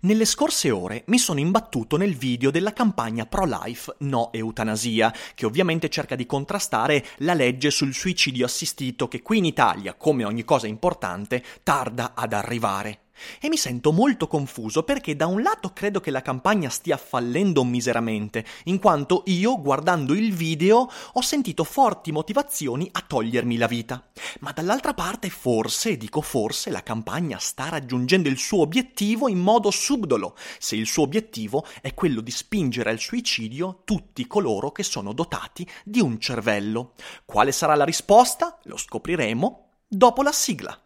Nelle scorse ore mi sono imbattuto nel video della campagna pro-life no eutanasia, che ovviamente cerca di contrastare la legge sul suicidio assistito che qui in Italia, come ogni cosa importante, tarda ad arrivare. E mi sento molto confuso perché da un lato credo che la campagna stia fallendo miseramente, in quanto io, guardando il video, ho sentito forti motivazioni a togliermi la vita. Ma dall'altra parte forse, dico forse, la campagna sta raggiungendo il suo obiettivo in modo subdolo, se il suo obiettivo è quello di spingere al suicidio tutti coloro che sono dotati di un cervello. Quale sarà la risposta? Lo scopriremo dopo la sigla.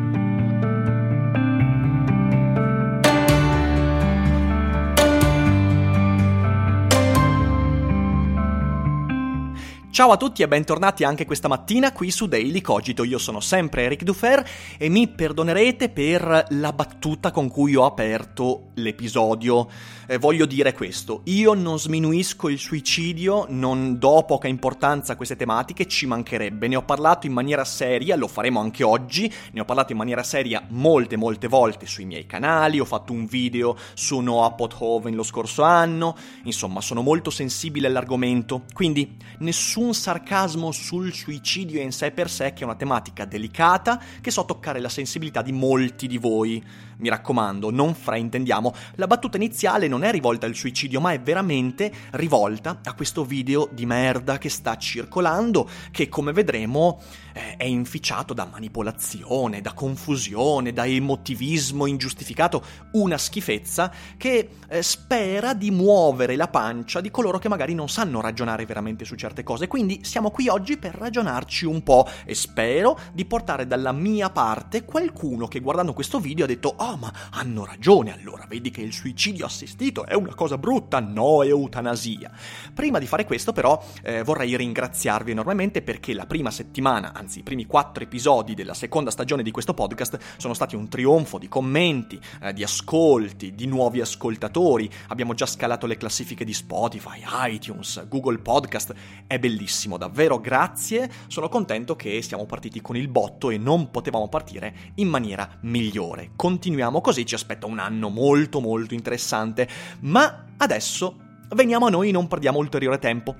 Ciao a tutti e bentornati anche questa mattina qui su Daily Cogito. Io sono sempre Eric Dufer e mi perdonerete per la battuta con cui ho aperto l'episodio. Eh, voglio dire questo, io non sminuisco il suicidio, non do poca importanza a queste tematiche, ci mancherebbe. Ne ho parlato in maniera seria, lo faremo anche oggi, ne ho parlato in maniera seria molte molte volte sui miei canali, ho fatto un video su Noah Pothoven lo scorso anno, insomma sono molto sensibile all'argomento, quindi nessuno nessun sarcasmo sul suicidio in sé per sé, che è una tematica delicata che so toccare la sensibilità di molti di voi. Mi raccomando, non fraintendiamo, la battuta iniziale non è rivolta al suicidio, ma è veramente rivolta a questo video di merda che sta circolando, che come vedremo eh, è inficiato da manipolazione, da confusione, da emotivismo ingiustificato, una schifezza che eh, spera di muovere la pancia di coloro che magari non sanno ragionare veramente su certe cose. Quindi siamo qui oggi per ragionarci un po' e spero di portare dalla mia parte qualcuno che guardando questo video ha detto "Oh, ma hanno ragione allora, vedi che il suicidio assistito è una cosa brutta, no eutanasia". Prima di fare questo però eh, vorrei ringraziarvi enormemente perché la prima settimana, anzi i primi quattro episodi della seconda stagione di questo podcast sono stati un trionfo di commenti, eh, di ascolti, di nuovi ascoltatori, abbiamo già scalato le classifiche di Spotify, iTunes, Google Podcast, è bellissimo, davvero grazie, sono contento che siamo partiti con il botto e non potevamo partire in maniera migliore. Continuiamo così, ci aspetta un anno molto molto interessante, ma adesso veniamo a noi, non perdiamo ulteriore tempo.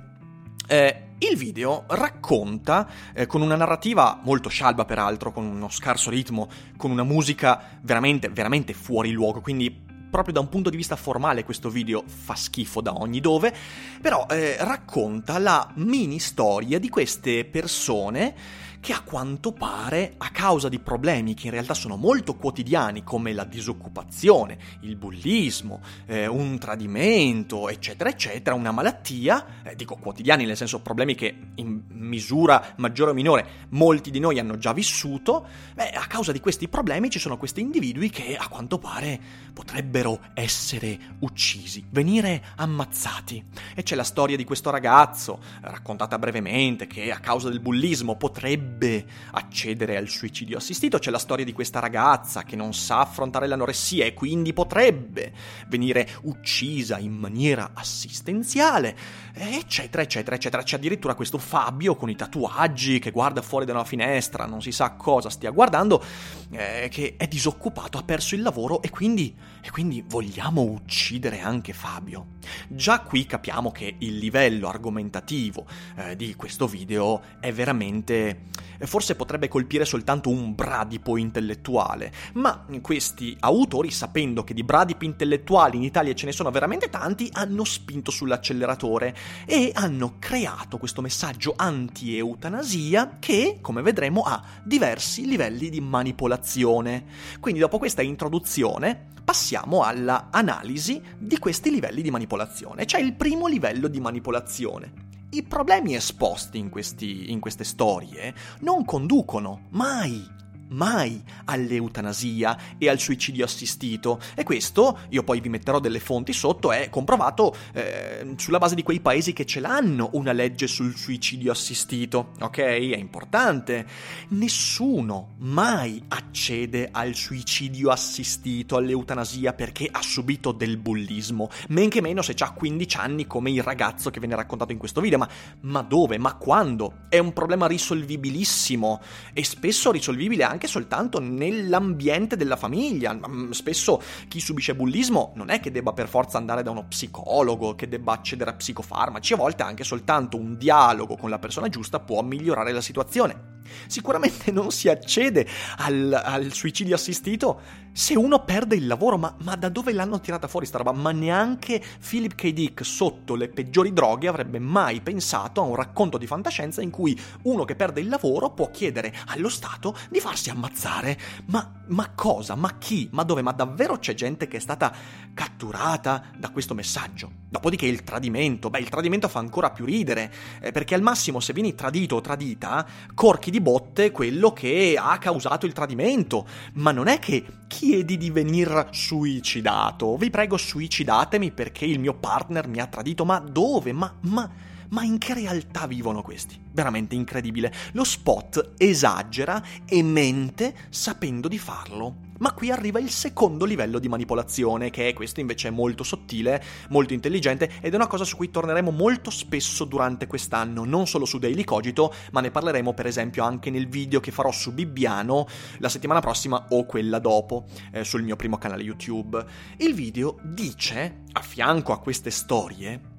Eh, il video racconta, eh, con una narrativa molto scialba peraltro, con uno scarso ritmo, con una musica veramente, veramente fuori luogo, quindi proprio da un punto di vista formale questo video fa schifo da ogni dove, però eh, racconta la mini storia di queste persone che a quanto pare, a causa di problemi che in realtà sono molto quotidiani, come la disoccupazione, il bullismo, eh, un tradimento, eccetera, eccetera, una malattia, eh, dico quotidiani nel senso problemi che in misura maggiore o minore molti di noi hanno già vissuto, beh, a causa di questi problemi ci sono questi individui che a quanto pare potrebbero essere uccisi, venire ammazzati. E c'è la storia di questo ragazzo, raccontata brevemente, che a causa del bullismo potrebbe potrebbe accedere al suicidio assistito. C'è la storia di questa ragazza che non sa affrontare l'anoressia e quindi potrebbe venire uccisa in maniera assistenziale, eccetera, eccetera, eccetera. C'è addirittura questo Fabio con i tatuaggi che guarda fuori da una finestra, non si sa cosa stia guardando, eh, che è disoccupato, ha perso il lavoro e quindi, e quindi vogliamo uccidere anche Fabio. Già qui capiamo che il livello argomentativo eh, di questo video è veramente... forse potrebbe colpire soltanto un bradipo intellettuale, ma questi autori, sapendo che di bradipi intellettuali in Italia ce ne sono veramente tanti, hanno spinto sull'acceleratore e hanno creato questo messaggio anti-eutanasia che, come vedremo, ha diversi livelli di manipolazione. Quindi dopo questa introduzione passiamo alla analisi di questi livelli di manipolazione. C'è il primo livello di manipolazione. I problemi esposti in, questi, in queste storie non conducono mai mai all'eutanasia e al suicidio assistito. E questo, io poi vi metterò delle fonti sotto, è comprovato eh, sulla base di quei paesi che ce l'hanno una legge sul suicidio assistito. Ok? È importante. Nessuno mai accede al suicidio assistito, all'eutanasia, perché ha subito del bullismo. Men che meno se ha 15 anni come il ragazzo che viene raccontato in questo video. Ma, ma dove? Ma quando? È un problema risolvibilissimo e spesso risolvibile anche anche soltanto nell'ambiente della famiglia. Mm, spesso chi subisce bullismo non è che debba per forza andare da uno psicologo, che debba accedere a psicofarmaci, a volte anche soltanto un dialogo con la persona giusta può migliorare la situazione. Sicuramente non si accede al, al, suicidio assistito se uno perde il lavoro, ma, ma, da dove l'hanno tirata fuori sta roba? Ma neanche Philip K. Dick sotto le peggiori droghe avrebbe mai pensato a un racconto di fantascienza in cui uno che perde il lavoro può chiedere allo Stato di farsi ammazzare. Ma, ma cosa? Ma chi? Ma dove? Ma davvero c'è gente che è stata catturata da questo messaggio? Dopodiché il tradimento, beh il tradimento fa ancora più ridere, eh, perché al massimo se vieni tradito o tradita, corchi di botte quello che ha causato il tradimento, ma non è che chiedi di venir suicidato. Vi prego suicidatemi perché il mio partner mi ha tradito, ma dove? Ma, ma, ma in che realtà vivono questi? Veramente incredibile. Lo spot esagera e mente sapendo di farlo. Ma qui arriva il secondo livello di manipolazione, che è questo invece è molto sottile, molto intelligente ed è una cosa su cui torneremo molto spesso durante quest'anno, non solo su Daily Cogito, ma ne parleremo per esempio anche nel video che farò su Bibbiano la settimana prossima o quella dopo, eh, sul mio primo canale YouTube. Il video dice, a fianco a queste storie,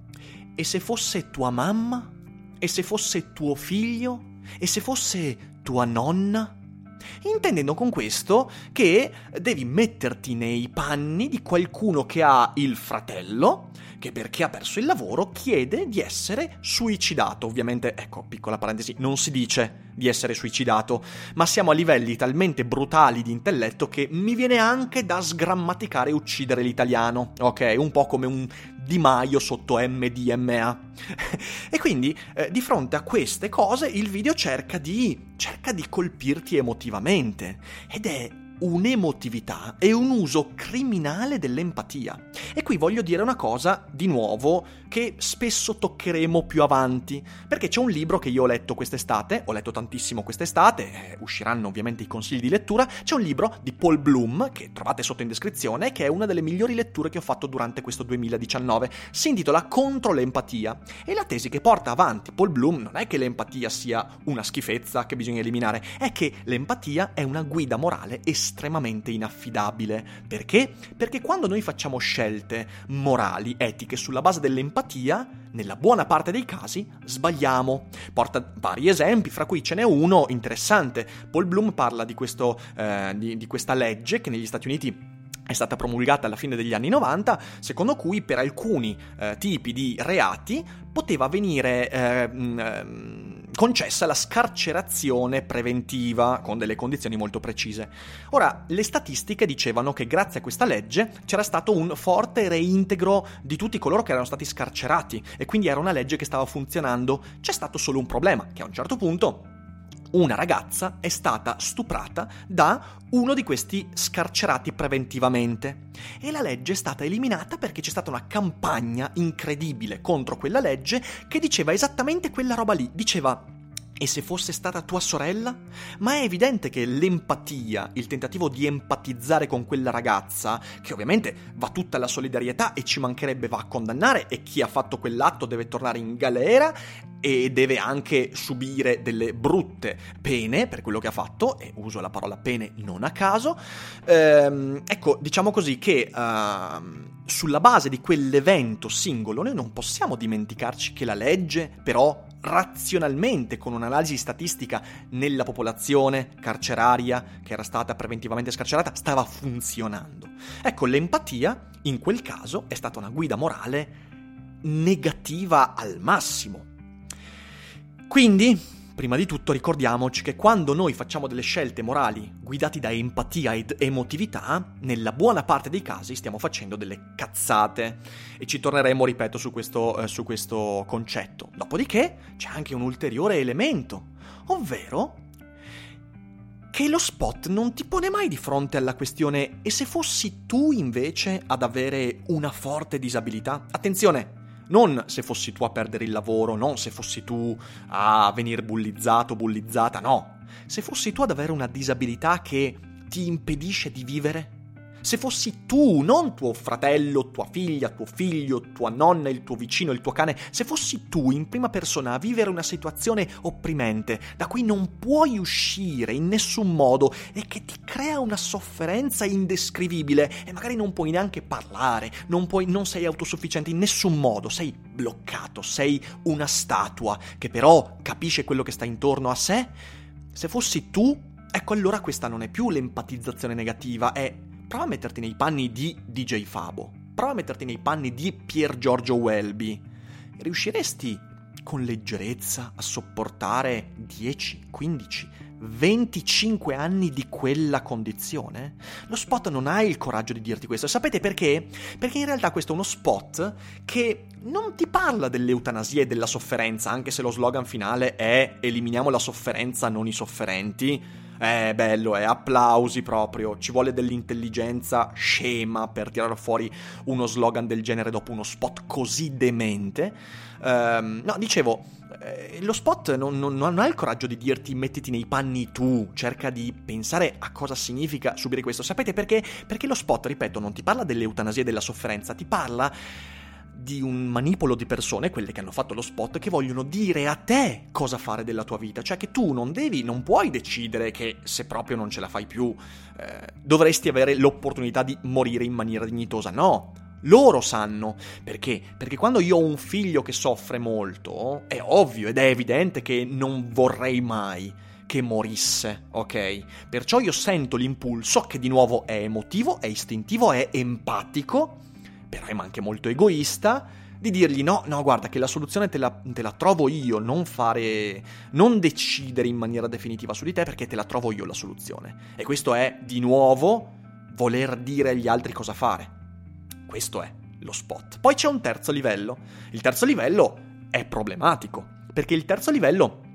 e se fosse tua mamma? E se fosse tuo figlio? E se fosse tua nonna? intendendo con questo che devi metterti nei panni di qualcuno che ha il fratello, che perché ha perso il lavoro chiede di essere suicidato. Ovviamente, ecco, piccola parentesi, non si dice di essere suicidato, ma siamo a livelli talmente brutali di intelletto che mi viene anche da sgrammaticare e uccidere l'italiano, ok? Un po' come un Di Maio sotto MDMA. e quindi, eh, di fronte a queste cose, il video cerca di, cerca di colpirti emotivamente, ed è un'emotività e un uso criminale dell'empatia. E qui voglio dire una cosa di nuovo che spesso toccheremo più avanti, perché c'è un libro che io ho letto quest'estate, ho letto tantissimo quest'estate, eh, usciranno ovviamente i consigli di lettura, c'è un libro di Paul Bloom che trovate sotto in descrizione, che è una delle migliori letture che ho fatto durante questo 2019, si intitola Contro l'empatia e la tesi che porta avanti Paul Bloom non è che l'empatia sia una schifezza che bisogna eliminare, è che l'empatia è una guida morale estremamente inaffidabile. Perché? Perché quando noi facciamo scelte morali, etiche, sulla base dell'empatia, nella buona parte dei casi sbagliamo. Porta vari esempi, fra cui ce n'è uno interessante. Paul Bloom parla di, questo, eh, di, di questa legge che negli Stati Uniti è stata promulgata alla fine degli anni 90, secondo cui per alcuni eh, tipi di reati poteva venire eh, mh, concessa la scarcerazione preventiva con delle condizioni molto precise. Ora, le statistiche dicevano che grazie a questa legge c'era stato un forte reintegro di tutti coloro che erano stati scarcerati e quindi era una legge che stava funzionando. C'è stato solo un problema, che a un certo punto una ragazza è stata stuprata da uno di questi scarcerati preventivamente. E la legge è stata eliminata perché c'è stata una campagna incredibile contro quella legge che diceva esattamente quella roba lì, diceva E se fosse stata tua sorella? Ma è evidente che l'empatia, il tentativo di empatizzare con quella ragazza, che ovviamente va tutta la solidarietà e ci mancherebbe va a condannare e chi ha fatto quell'atto deve tornare in galera e deve anche subire delle brutte pene per quello che ha fatto, e uso la parola pene non a caso. Ehm, ecco, diciamo così che uh, sulla base di quell'evento singolo noi non possiamo dimenticarci che la legge però razionalmente con un'analisi statistica nella popolazione carceraria che era stata preventivamente scarcerata stava funzionando. Ecco, l'empatia in quel caso è stata una guida morale negativa al massimo. Quindi, prima di tutto ricordiamoci che quando noi facciamo delle scelte morali guidati da empatia ed emotività, nella buona parte dei casi stiamo facendo delle cazzate. E ci torneremo, ripeto, su questo, eh, su questo concetto. Dopodiché c'è anche un ulteriore elemento, ovvero che lo spot non ti pone mai di fronte alla questione e se fossi tu invece ad avere una forte disabilità? Attenzione, non se fossi tu a perdere il lavoro, non se fossi tu a venire bullizzato, bullizzata, no. Se fossi tu ad avere una disabilità che ti impedisce di vivere, se fossi tu, non tuo fratello, tua figlia, tuo figlio, tua nonna, il tuo vicino, il tuo cane, se fossi tu in prima persona a vivere una situazione opprimente, da cui non puoi uscire in nessun modo e che ti crea una sofferenza indescrivibile e magari non puoi neanche parlare, non, puoi, non sei autosufficiente in nessun modo, sei bloccato, sei una statua che però capisce quello che sta intorno a sé, se fossi tu, ecco allora questa non è più l'empatizzazione negativa, è prova a metterti nei panni di DJ Fabo, prova a metterti nei panni di Pier Giorgio Welby. Riusciresti con leggerezza a sopportare 10, 15, 25 anni di quella condizione? Lo spot non ha il coraggio di dirti questo. Sapete perché? Perché in realtà questo è uno spot che non ti parla dell'eutanasia e della sofferenza, anche se lo slogan finale è eliminiamo la sofferenza, non i sofferenti è bello, è applausi proprio. Ci vuole dell'intelligenza scema per tirare fuori uno slogan del genere dopo uno spot così demente. Um, no, dicevo, eh, lo spot non, non, non, ha il coraggio di dirti mettiti nei panni tu, cerca di pensare a cosa significa subire questo. Sapete perché? Perché lo spot, ripeto, non ti parla dell'eutanasia e della sofferenza, ti parla di un manipolo di persone, quelle che hanno fatto lo spot, che vogliono dire a te cosa fare della tua vita. Cioè che tu non devi, non puoi decidere che se proprio non ce la fai più, eh, dovresti avere l'opportunità di morire in maniera dignitosa. No. Loro sanno perché? Perché quando io ho un figlio che soffre molto, è ovvio ed è evidente che non vorrei mai che morisse, ok? Perciò io sento l'impulso che di nuovo è emotivo, è istintivo, è empatico però è anche molto egoista, di dirgli no, no, guarda che la soluzione te la, te la, trovo io, non fare, non decidere in maniera definitiva su di te perché te la trovo io la soluzione. E questo è, di nuovo, voler dire agli altri cosa fare. Questo è lo spot. Poi c'è un terzo livello. Il terzo livello è problematico, perché il terzo livello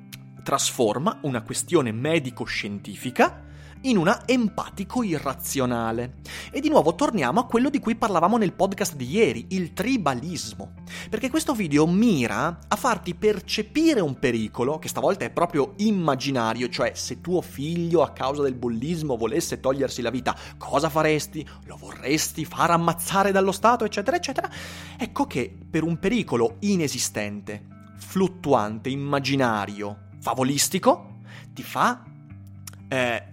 trasforma una questione medico-scientifica in una empatico irrazionale. E di nuovo torniamo a quello di cui parlavamo nel podcast di ieri, il tribalismo. Perché questo video mira a farti percepire un pericolo, che stavolta è proprio immaginario, cioè se tuo figlio a causa del bullismo volesse togliersi la vita, cosa faresti? Lo vorresti far ammazzare dallo Stato, eccetera, eccetera? Ecco che per un pericolo inesistente, fluttuante, immaginario, favolistico, ti fa eh,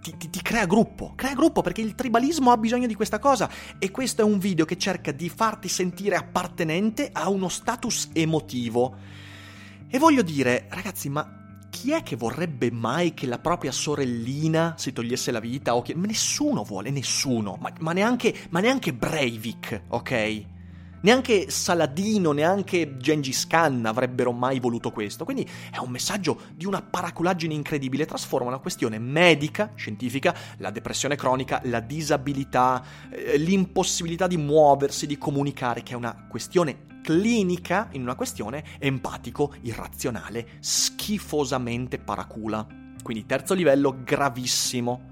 ti, ti, ti, crea gruppo, crea gruppo perché il tribalismo ha bisogno di questa cosa e questo è un video che cerca di farti sentire appartenente a uno status emotivo. E voglio dire, ragazzi, ma chi è che vorrebbe mai che la propria sorellina si togliesse la vita? Che... Nessuno vuole, nessuno, ma, ma, neanche, ma neanche Breivik, ok? Neanche Saladino, neanche Gengis Khan avrebbero mai voluto questo. Quindi è un messaggio di una paraculaggine incredibile. Trasforma una questione medica, scientifica, la depressione cronica, la disabilità, eh, l'impossibilità di muoversi, di comunicare, che è una questione clinica, in una questione empatico, irrazionale, schifosamente paracula. Quindi terzo livello gravissimo.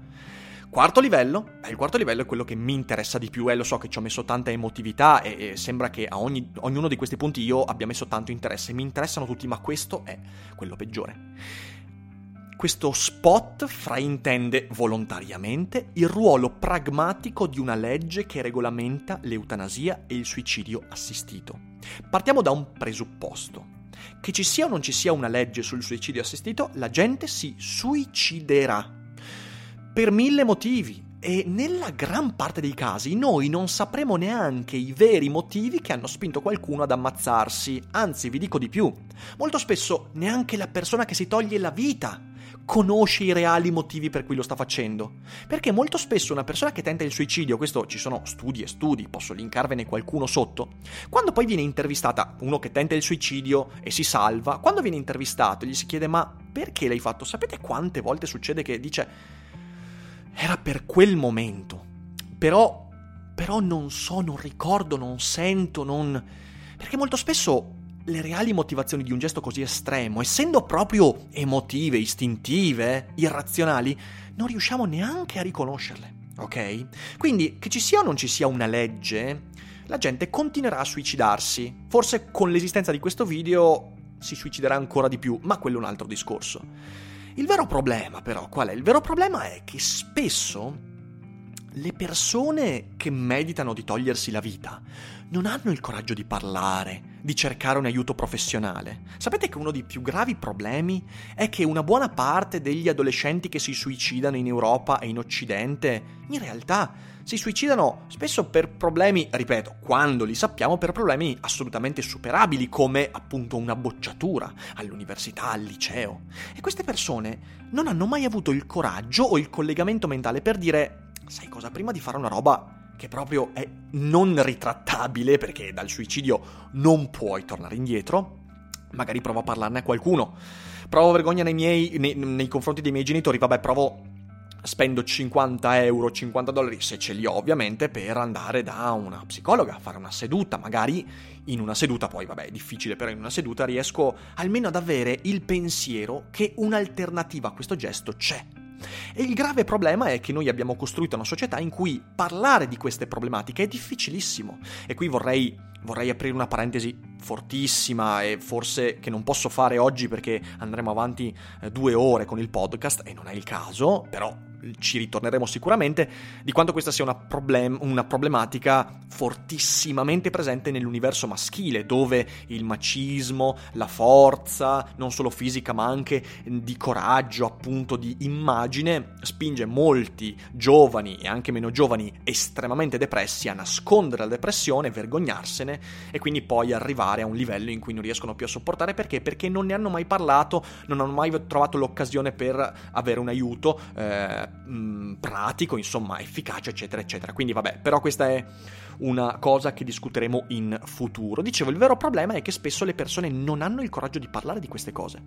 Quarto livello, eh, il quarto livello è quello che mi interessa di più e eh, lo so che ci ho messo tanta emotività e, e sembra che a ogni, ognuno di questi punti io abbia messo tanto interesse, mi interessano tutti, ma questo è quello peggiore. Questo spot fraintende volontariamente il ruolo pragmatico di una legge che regolamenta l'eutanasia e il suicidio assistito. Partiamo da un presupposto. Che ci sia o non ci sia una legge sul suicidio assistito, la gente si suiciderà per mille motivi e nella gran parte dei casi noi non sapremo neanche i veri motivi che hanno spinto qualcuno ad ammazzarsi, anzi vi dico di più, molto spesso neanche la persona che si toglie la vita conosce i reali motivi per cui lo sta facendo. Perché molto spesso una persona che tenta il suicidio, questo ci sono studi e studi, posso linkarvene qualcuno sotto, quando poi viene intervistata, uno che tenta il suicidio e si salva, quando viene intervistato gli si chiede ma perché l'hai fatto? Sapete quante volte succede che dice era per quel momento. Però, però non so, non ricordo, non sento, non... Perché molto spesso le reali motivazioni di un gesto così estremo, essendo proprio emotive, istintive, irrazionali, non riusciamo neanche a riconoscerle, ok? Quindi, che ci sia o non ci sia una legge, la gente continuerà a suicidarsi. Forse con l'esistenza di questo video si suiciderà ancora di più, ma quello è un altro discorso. Il vero problema però qual è? Il vero problema è che spesso le persone che meditano di togliersi la vita non hanno il coraggio di parlare, di cercare un aiuto professionale. Sapete che uno dei più gravi problemi è che una buona parte degli adolescenti che si suicidano in Europa e in Occidente in realtà si suicidano spesso per problemi, ripeto, quando li sappiamo, per problemi assolutamente superabili, come appunto una bocciatura all'università, al liceo. E queste persone non hanno mai avuto il coraggio o il collegamento mentale per dire, sai cosa, prima di fare una roba che proprio è non ritrattabile, perché dal suicidio non puoi tornare indietro, magari provo a parlarne a qualcuno. Provo vergogna nei, miei, nei, nei confronti dei miei genitori, vabbè, provo spendo 50 euro, 50 dollari, se ce li ho ovviamente, per andare da una psicologa a fare una seduta. Magari in una seduta, poi vabbè è difficile, però in una seduta riesco almeno ad avere il pensiero che un'alternativa a questo gesto c'è. E il grave problema è che noi abbiamo costruito una società in cui parlare di queste problematiche è difficilissimo. E qui vorrei, vorrei aprire una parentesi fortissima e forse che non posso fare oggi perché andremo avanti eh, due ore con il podcast e non è il caso, però ci ritorneremo sicuramente, di quanto questa sia una, problem- una, problematica fortissimamente presente nell'universo maschile, dove il macismo, la forza, non solo fisica ma anche di coraggio, appunto di immagine, spinge molti giovani e anche meno giovani estremamente depressi a nascondere la depressione, vergognarsene e quindi poi arrivare a un livello in cui non riescono più a sopportare perché? Perché non ne hanno mai parlato, non hanno mai trovato l'occasione per avere un aiuto. Eh, mh, pratico, insomma, efficace, eccetera, eccetera. Quindi vabbè, però questa è una cosa che discuteremo in futuro. Dicevo, il vero problema è che spesso le persone non hanno il coraggio di parlare di queste cose.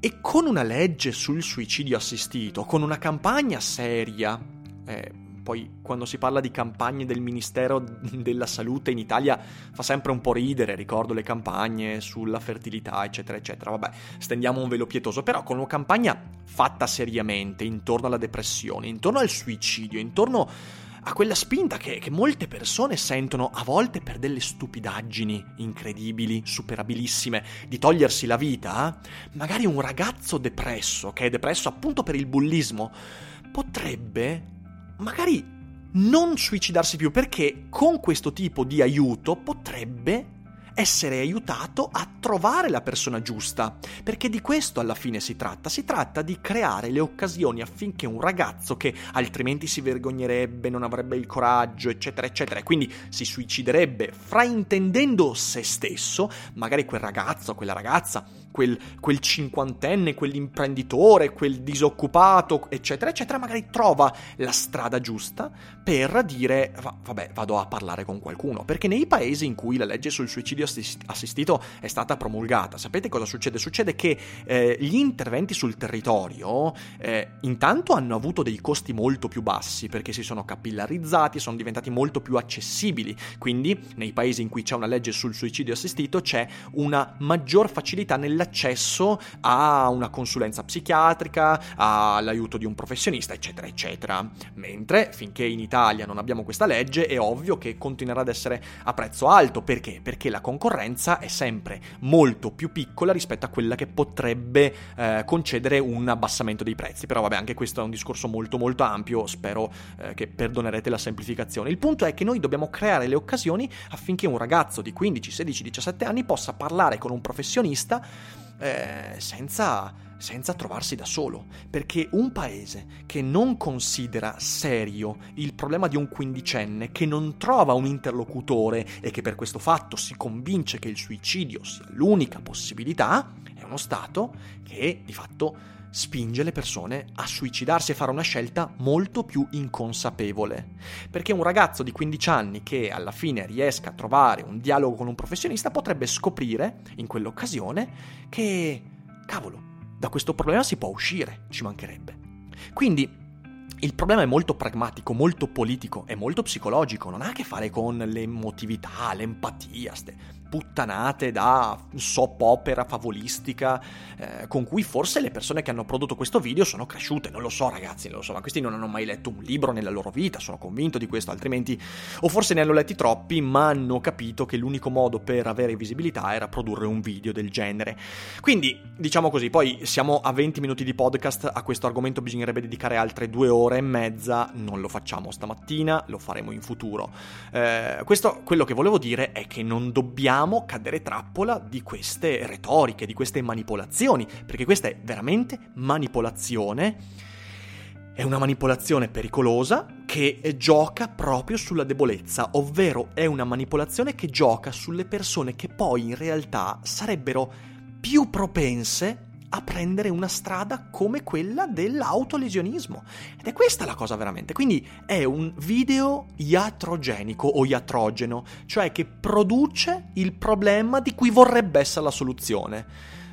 E con una legge sul suicidio assistito, con una campagna seria, eh, poi quando si parla di campagne del Ministero della Salute in Italia fa sempre un po' ridere, ricordo le campagne sulla fertilità, eccetera, eccetera. Vabbè, stendiamo un velo pietoso, però con una campagna fatta seriamente intorno alla depressione, intorno al suicidio, intorno a quella spinta che, che, molte persone sentono a volte per delle stupidaggini incredibili, superabilissime, di togliersi la vita, magari un ragazzo depresso, che è depresso appunto per il bullismo, potrebbe magari non suicidarsi più perché con questo tipo di aiuto potrebbe essere aiutato a trovare la persona giusta, perché di questo alla fine si tratta, si tratta di creare le occasioni affinché un ragazzo che altrimenti si vergognerebbe, non avrebbe il coraggio, eccetera, eccetera, e quindi si suiciderebbe fraintendendo se stesso, magari quel ragazzo, quella ragazza quel, quel cinquantenne, quell'imprenditore, quel disoccupato, eccetera, eccetera, magari trova la strada giusta per dire, vabbè, vado a parlare con qualcuno. Perché nei paesi in cui la legge sul suicidio assistito è stata promulgata, sapete cosa succede? Succede che eh, gli interventi sul territorio eh, intanto hanno avuto dei costi molto più bassi perché si sono capillarizzati, sono diventati molto più accessibili. Quindi nei paesi in cui c'è una legge sul suicidio assistito c'è una maggior facilità nel l'accesso a una consulenza psichiatrica, all'aiuto di un professionista, eccetera, eccetera. Mentre finché in Italia non abbiamo questa legge è ovvio che continuerà ad essere a prezzo alto. Perché? Perché la concorrenza è sempre molto più piccola rispetto a quella che potrebbe eh, concedere un abbassamento dei prezzi. Però vabbè, anche questo è un discorso molto molto ampio, spero eh, che perdonerete la semplificazione. Il punto è che noi dobbiamo creare le occasioni affinché un ragazzo di 15, 16, 17 anni possa parlare con un professionista eh, senza, senza trovarsi da solo. Perché un paese che non considera serio il problema di un quindicenne, che non trova un interlocutore e che per questo fatto si convince che il suicidio sia l'unica possibilità, è uno Stato che di fatto spinge le persone a suicidarsi e fare una scelta molto più inconsapevole. Perché un ragazzo di 15 anni che alla fine riesca a trovare un dialogo con un professionista potrebbe scoprire in quell'occasione che, cavolo, da questo problema si può uscire, ci mancherebbe. Quindi il problema è molto pragmatico, molto politico e molto psicologico, non ha a che fare con l'emotività, l'empatia, ste puttanate da soap opera favolistica eh, con cui forse le persone che hanno prodotto questo video sono cresciute, non lo so ragazzi, non lo so, ma questi non hanno mai letto un libro nella loro vita, sono convinto di questo, altrimenti o forse ne hanno letti troppi, ma hanno capito che l'unico modo per avere visibilità era produrre un video del genere. Quindi, diciamo così, poi siamo a 20 minuti di podcast, a questo argomento bisognerebbe dedicare altre due ore e mezza, non lo facciamo stamattina, lo faremo in futuro. Eh, questo, quello che volevo dire è che non dobbiamo dobbiamo cadere trappola di queste retoriche, di queste manipolazioni, perché questa è veramente manipolazione. È una manipolazione pericolosa che gioca proprio sulla debolezza, ovvero è una manipolazione che gioca sulle persone che poi in realtà sarebbero più propense a prendere una strada come quella dell'autolesionismo. Ed è questa la cosa veramente. Quindi è un video iatrogenico o iatrogeno, cioè che produce il problema di cui vorrebbe essere la soluzione.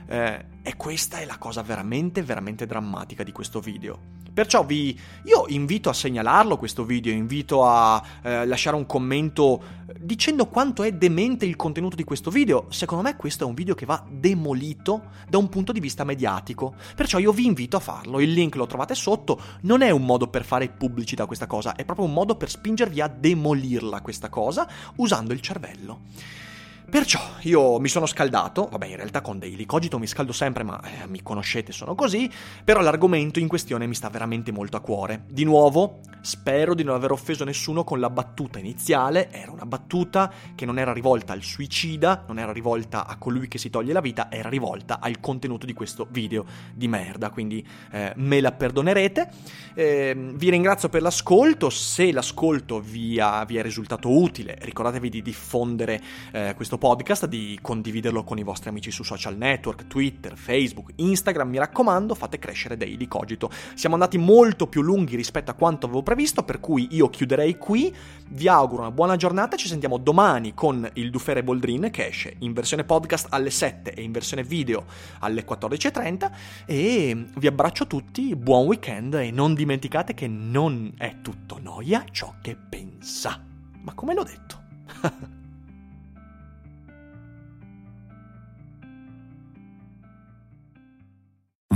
Eh, e questa è la cosa veramente, veramente drammatica di questo video. Perciò vi, io invito a segnalarlo questo video, invito a eh, lasciare un commento eh, dicendo quanto è demente il contenuto di questo video. Secondo me questo è un video che va demolito da un punto di vista mediatico. Perciò io vi invito a farlo. Il link lo trovate sotto. Non è un modo per fare pubblicità questa cosa, è proprio un modo per spingervi a demolirla questa cosa usando il cervello. Perciò io mi sono scaldato, vabbè in realtà con Daily Cogito mi scaldo sempre ma eh, mi conoscete sono così, però l'argomento in questione mi sta veramente molto a cuore. Di nuovo, spero di non aver offeso nessuno con la battuta iniziale, era una battuta che non era rivolta al suicida, non era rivolta a colui che si toglie la vita, era rivolta al contenuto di questo video di merda, quindi eh, me la perdonerete. Eh, vi ringrazio per l'ascolto, se l'ascolto vi, ha, vi è risultato utile ricordatevi di diffondere eh, questo questo podcast, di condividerlo con i vostri amici su social network, Twitter, Facebook, Instagram. Mi raccomando, fate crescere Daily Cogito. Siamo andati molto più lunghi rispetto a quanto avevo previsto, per cui io chiuderei qui. Vi auguro una buona giornata. Ci sentiamo domani con il Dufere Boldrin che esce in versione podcast alle 7 e in versione video alle 14.30. E vi abbraccio tutti, buon weekend e non dimenticate che non è tutto noia ciò che pensa. Ma come l'ho detto?